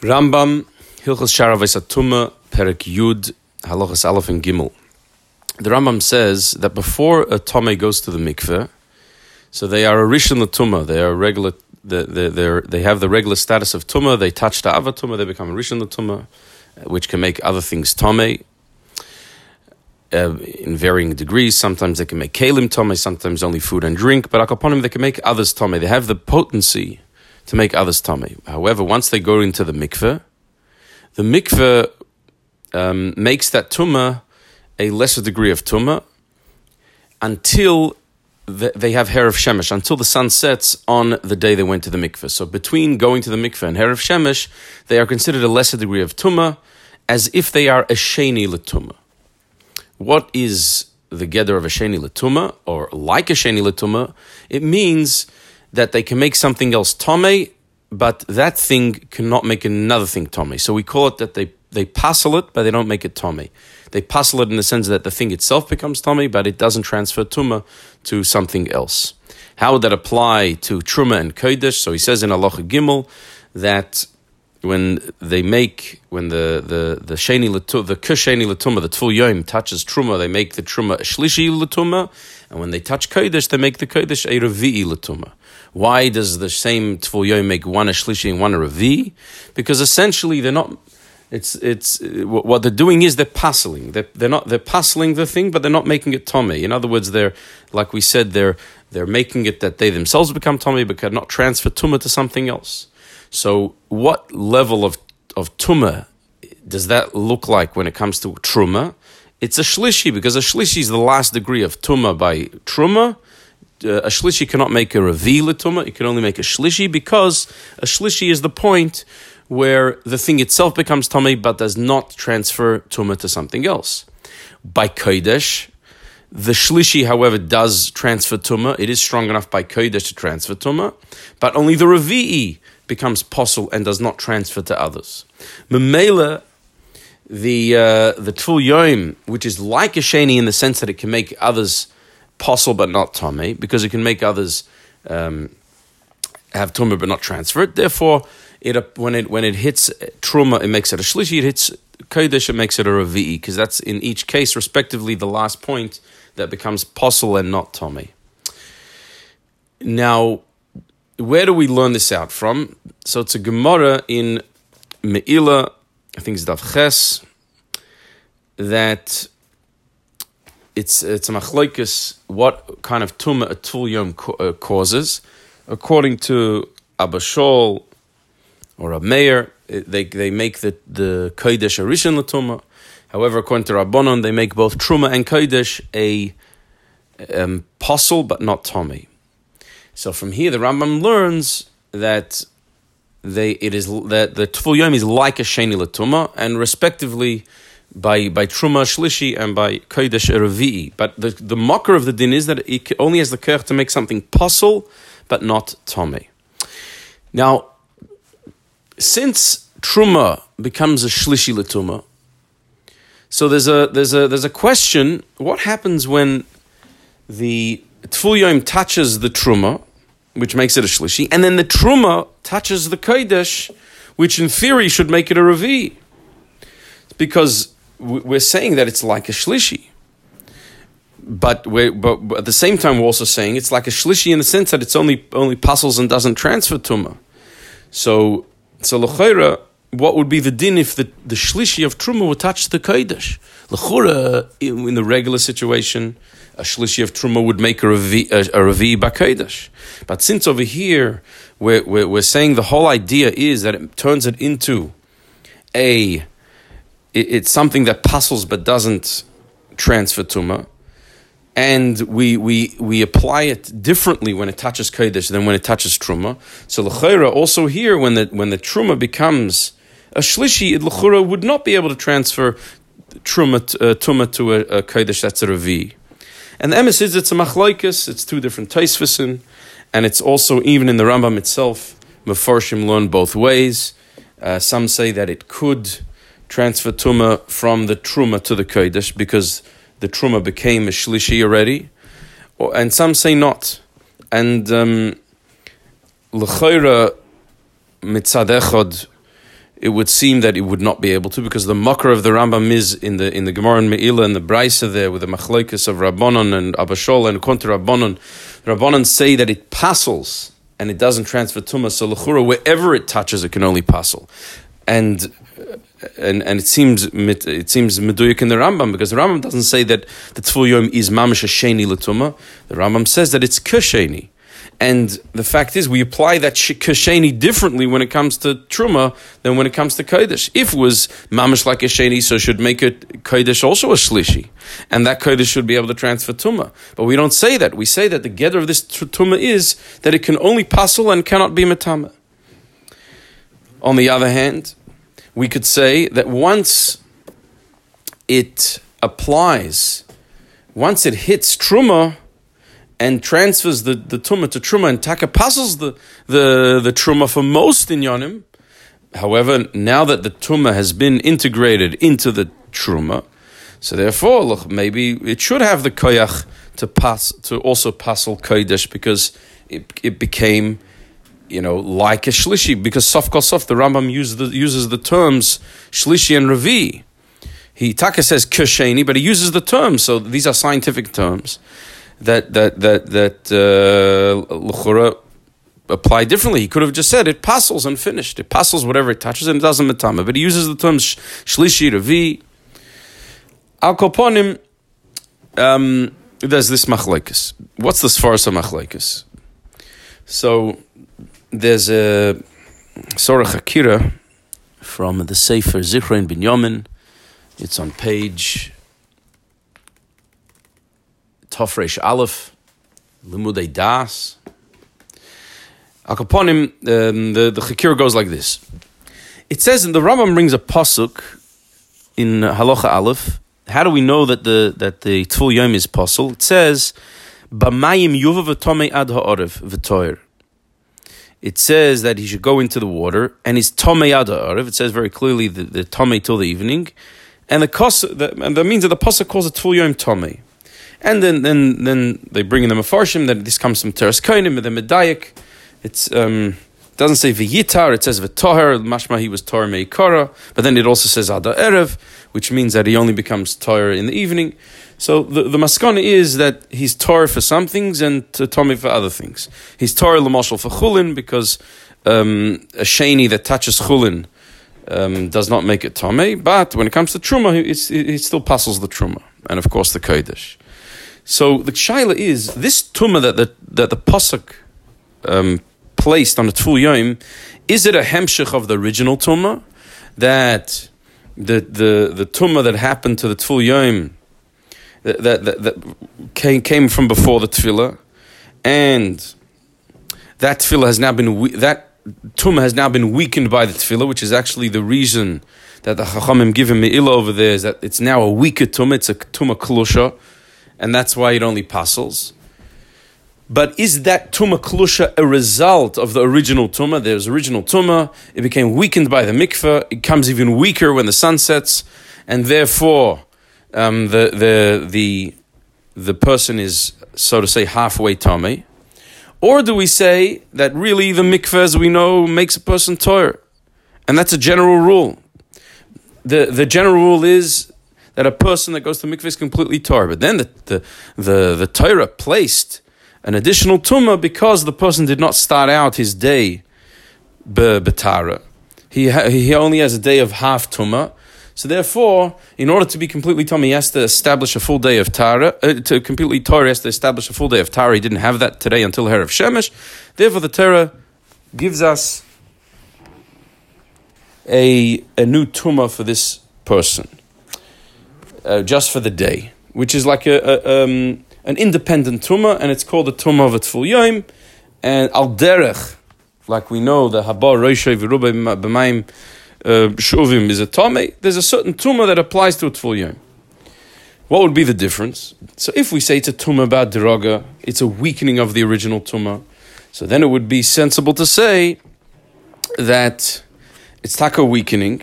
Rambam, Hilchas Sharavais Atuma, Perek Yud, Halachas Aleph and Gimel. The Rambam says that before a Tome goes to the mikveh, so they are a Rishon Latuma, they are regular, they, they, they have the regular status of Tuma, they touch the Avatuma, they become a Rishon Latuma, which can make other things Tome. Uh, in varying degrees, sometimes they can make kalim tome, sometimes only food and drink, but akaponim they can make others tome. They have the potency to make others tummy. However, once they go into the mikveh, the mikveh um, makes that tumah a lesser degree of tumah until they have hair of shemesh, until the sun sets on the day they went to the mikveh. So between going to the mikveh and hair of shemesh, they are considered a lesser degree of tumah, as if they are a sheni letuma. What is the geder of a sheni letuma, or like a sheni letuma? It means that they can make something else tome, but that thing cannot make another thing tome. So we call it that they they passel it, but they don't make it tome. They passel it in the sense that the thing itself becomes tome, but it doesn't transfer tuma to something else. How would that apply to truma and kodesh? So he says in Allah Gimel that when they make when the the the sheni letu, the kusheni latuma the tful yom touches truma, they make the truma shlishi latuma, and when they touch kodesh, they make the kodesh a revi'i latuma. Why does the same Tvul Yom make one a Shlishi and one a Revi? Because essentially they're not. It's it's what they're doing is they're passeling. They're, they're not they're passeling the thing, but they're not making it Tommy. In other words, they're like we said they're they're making it that they themselves become Tommy, but cannot transfer Tuma to something else. So, what level of of Tuma does that look like when it comes to Truma? It's a Shlishi because a Shlishi is the last degree of Tuma by Truma uh, a shlishi cannot make a revi letuma; it can only make a shlishi because a shlishi is the point where the thing itself becomes tummy but does not transfer tuma to something else. By kodesh, the shlishi, however, does transfer tuma. It is strong enough by kodesh to transfer tuma, but only the revi'i becomes possible and does not transfer to others. Memela, the uh, the tul yom, which is like a sheni in the sense that it can make others possible but not tummy, because it can make others um, have tumah but not transfer it. Therefore, it when it when it hits truma, it makes it a shlishi. It hits kodesh, it makes it a revi'i, because that's in each case, respectively, the last point that becomes possible and not tummy. Now, where do we learn this out from? So it's a Gemara in Me'ila, I think it's Dav Ches, that it's it's a machlokes what kind of tumah a tul yom uh, causes. According to Abba Shaul or a Meir, they they make the the kodesh a rishon latuma. However, according to Rabbanon, they make both truma and kodesh a um, possible but not tommy. So from here, the Rambam learns that they it is that the tful yom is like a sheni latuma, and respectively by by truma shlishi and by kodesh revi'i. But the the makor of the din is that it only has the kerch to make something possible, but not tome. Now, since truma becomes a shlishi latuma, so there's a there's a there's a question: What happens when the tful touches the truma, which makes it a shlishi, and then the truma touches the kodesh, which in theory should make it a revi? Because we're saying that it's like a shlishi. But, we're, but at the same time, we're also saying it's like a shlishi in the sense that it's only only passels and doesn't transfer tuma. So, so l'chayra, what would be the din if the, the shlishi of truma would touch the kodesh? L'chura, in the regular situation, a shlishi of truma would make a revi, a, a revi b'kodesh. But since over here we're, we're, we're saying the whole idea is that it turns it into a it's something that passels but doesn't transfer tuma, and we we we apply it differently when it touches kodesh than when it touches truma. So lechera also here when the when the truma becomes a shlishi, it lechera would not be able to transfer truma uh, tuma to a, a kodesh that's a revi. And the emes is it's a machlokes. It's two different taisvisin, and it's also even in the Rambam itself. Mefarshim learn both ways. Uh, some say that it could transfer tuma from the truma to the kodesh because the truma became a shlishi already, or, and some say not. And um, l'chayra mitzad echad, it would seem that it would not be able to because the makor of the Rambam is in the in the Gemara and Meila and the Brisa there with the machlokes of Rabbanon and Abba Shaul and Kontra Rabbanon. Rabbanon say that it passels and it doesn't transfer tuma. So lechura, wherever it touches, it can only passel. And and and it seems it seems meduyik in the Rambam because the Rambam doesn't say that the tful yom is mamish sheni latuma. The Rambam says that it's kasheni. And the fact is, we apply that kasheni differently when it comes to truma than when it comes to kodesh. If it was mamish like a sheni, so should make it kodesh also a shlishi, and that kodesh should be able to transfer tuma. But we don't say that. We say that the geder of this tuma is that it can only passel and cannot be matama. On the other hand, we could say that once it applies, once it hits truma and transfers the, the tumah to truma and taka passes the, the, the truma for most inyanim. However, now that the tumah has been integrated into the truma, so therefore, look, maybe it should have the koyach to pass to also passel kodesh because it, it became, you know, like a shlishi. Because sof sof, the Rambam uses the, uses the terms shlishi and ravi. He taka says kasheni, but he uses the terms. So these are scientific terms that that that that uh, apply differently. He could have just said it passels and finished. It passels whatever it touches and it doesn't matama. But he uses the terms shlishi revi. Al koponim. Um, there's this machlekes. What's this farsa machlekes? So there's a Sorah Hakira from the Sefer Zichron Binyamin. It's on page Tofresh Aleph, Limudei Das. Al Kaponim, um, the, the Chakir goes like this. It says, and the Rambam brings a pasuk in Halacha Aleph. How do we know that the that the Tful Yom is possible? It says, "B'mayim yuva v'tomei ad ha'orev v'toyer." It says that he should go into the water, and he's tomei ad. It says very clearly the, the tomei till the evening, and the kos, the, and that means that the pasuk calls it Tful Yom tomei. And then then then they bring in the mafarshim that this comes from Toras Kohanim the Medayik. It's um, doesn't say v'yitar, it says v'toher, mashma he was tor meikara, but then it also says ada erev, which means that he only becomes tor in the evening. So the, the maskana is that he's tor for some things and tommy for other things. He's tor l'moshel for chulin because um, a sheni that touches chulin um, does not make it tome, but when it comes to truma, he still passes the truma, and of course the kodesh. So the shaila is this tumah that the that the pasuk um, placed on the tful yom, is it a hemshich of the original tumah? That the the the tumah that happened to the tful yom that, that, that, that came came from before the tevilah, and that tevilah has now been that tumah has now been weakened by the tevilah, which is actually the reason that the chachamim give him ill over there is that it's now a weaker tumah, it's a tumah klusha and that's why it only passels. But is that tuma klusha a result of the original tuma? There's original tuma. It became weakened by the mikveh. It comes even weaker when the sun sets, and therefore um, the the the the person is so to say halfway tummy. Or do we say that really the mikveh, as we know, makes a person toyer, and that's a general rule. the The general rule is that a person that goes to mikveh is completely tar. But then the the the, the Torah placed an additional tumah because the person did not start out his day betara. He ha, he only has a day of half tumah. So therefore, in order to be completely tummy, he has to establish a full day of Tara. Uh, to completely Torah, he has to establish a full day of Tara. He didn't have that today until Her of Shemesh. Therefore, the Torah gives us a, a new tumah for this person uh, just for the day, which is like a, a um, an independent tumah, and it's called the tumah of tful yom, and al derech, like we know the habar roishay v'rubay b'mayim uh, shuvim is a tame. There's a certain tumah that applies to a tful yom. What would be the difference? So if we say it's a tumah about deroga, it's a weakening of the original tumah. So then it would be sensible to say that it's taka weakening,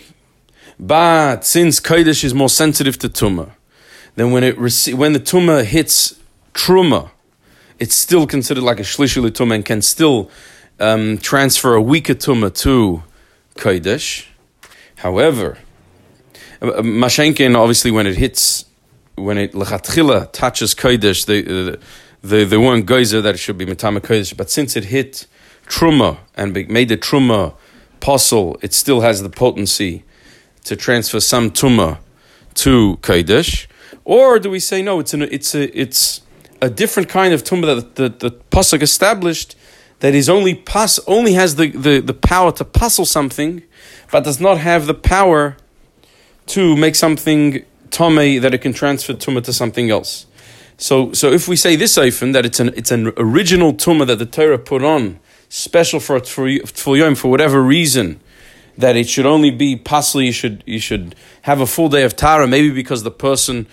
but since Kodesh is more sensitive to Tumah, then when, it rece- when the Tumah hits Truma, it's still considered like a Shlishuli Tumah and can still um, transfer a weaker Tumah to Kodesh. However, uh, uh, Mashenkin, obviously, when it hits, when it lechatchila touches kodesh, they, uh, they, they weren't gozer that it should be metama kodesh, but since it hit truma and made the truma possible, it still has the potency to transfer some tuma to kodesh. Or do we say no? It's an, it's a it's a different kind of tumah that the, the, pasuk established that is only pas only has the, the, the power to passel something, but does not have the power to make something tome that it can transfer tumah to something else. So so if we say this ofen that it's an it's an original tumah that the Torah put on special for for for yom for whatever reason that it should only be possibly you should you should have a full day of tara maybe because the person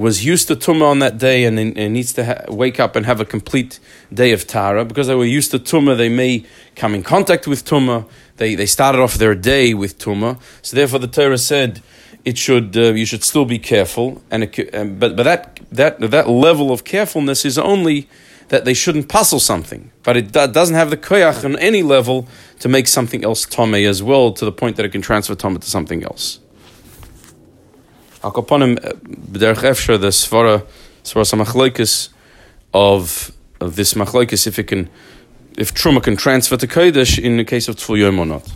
was used to Tumah on that day and, and needs to ha- wake up and have a complete day of Tara. Because they were used to Tumah, they may come in contact with Tumah. They, they started off their day with Tumah. So therefore the Torah said it should, uh, you should still be careful. And it, but but that, that, that level of carefulness is only that they shouldn't passel something. But it doesn't have the koyach on any level to make something else Tomei as well, to the point that it can transfer Tomei to something else. Al kaponim uh, b'derech efsher the svara svara of of this machloikis if it can if truma can transfer to kodesh in the case of tful or not.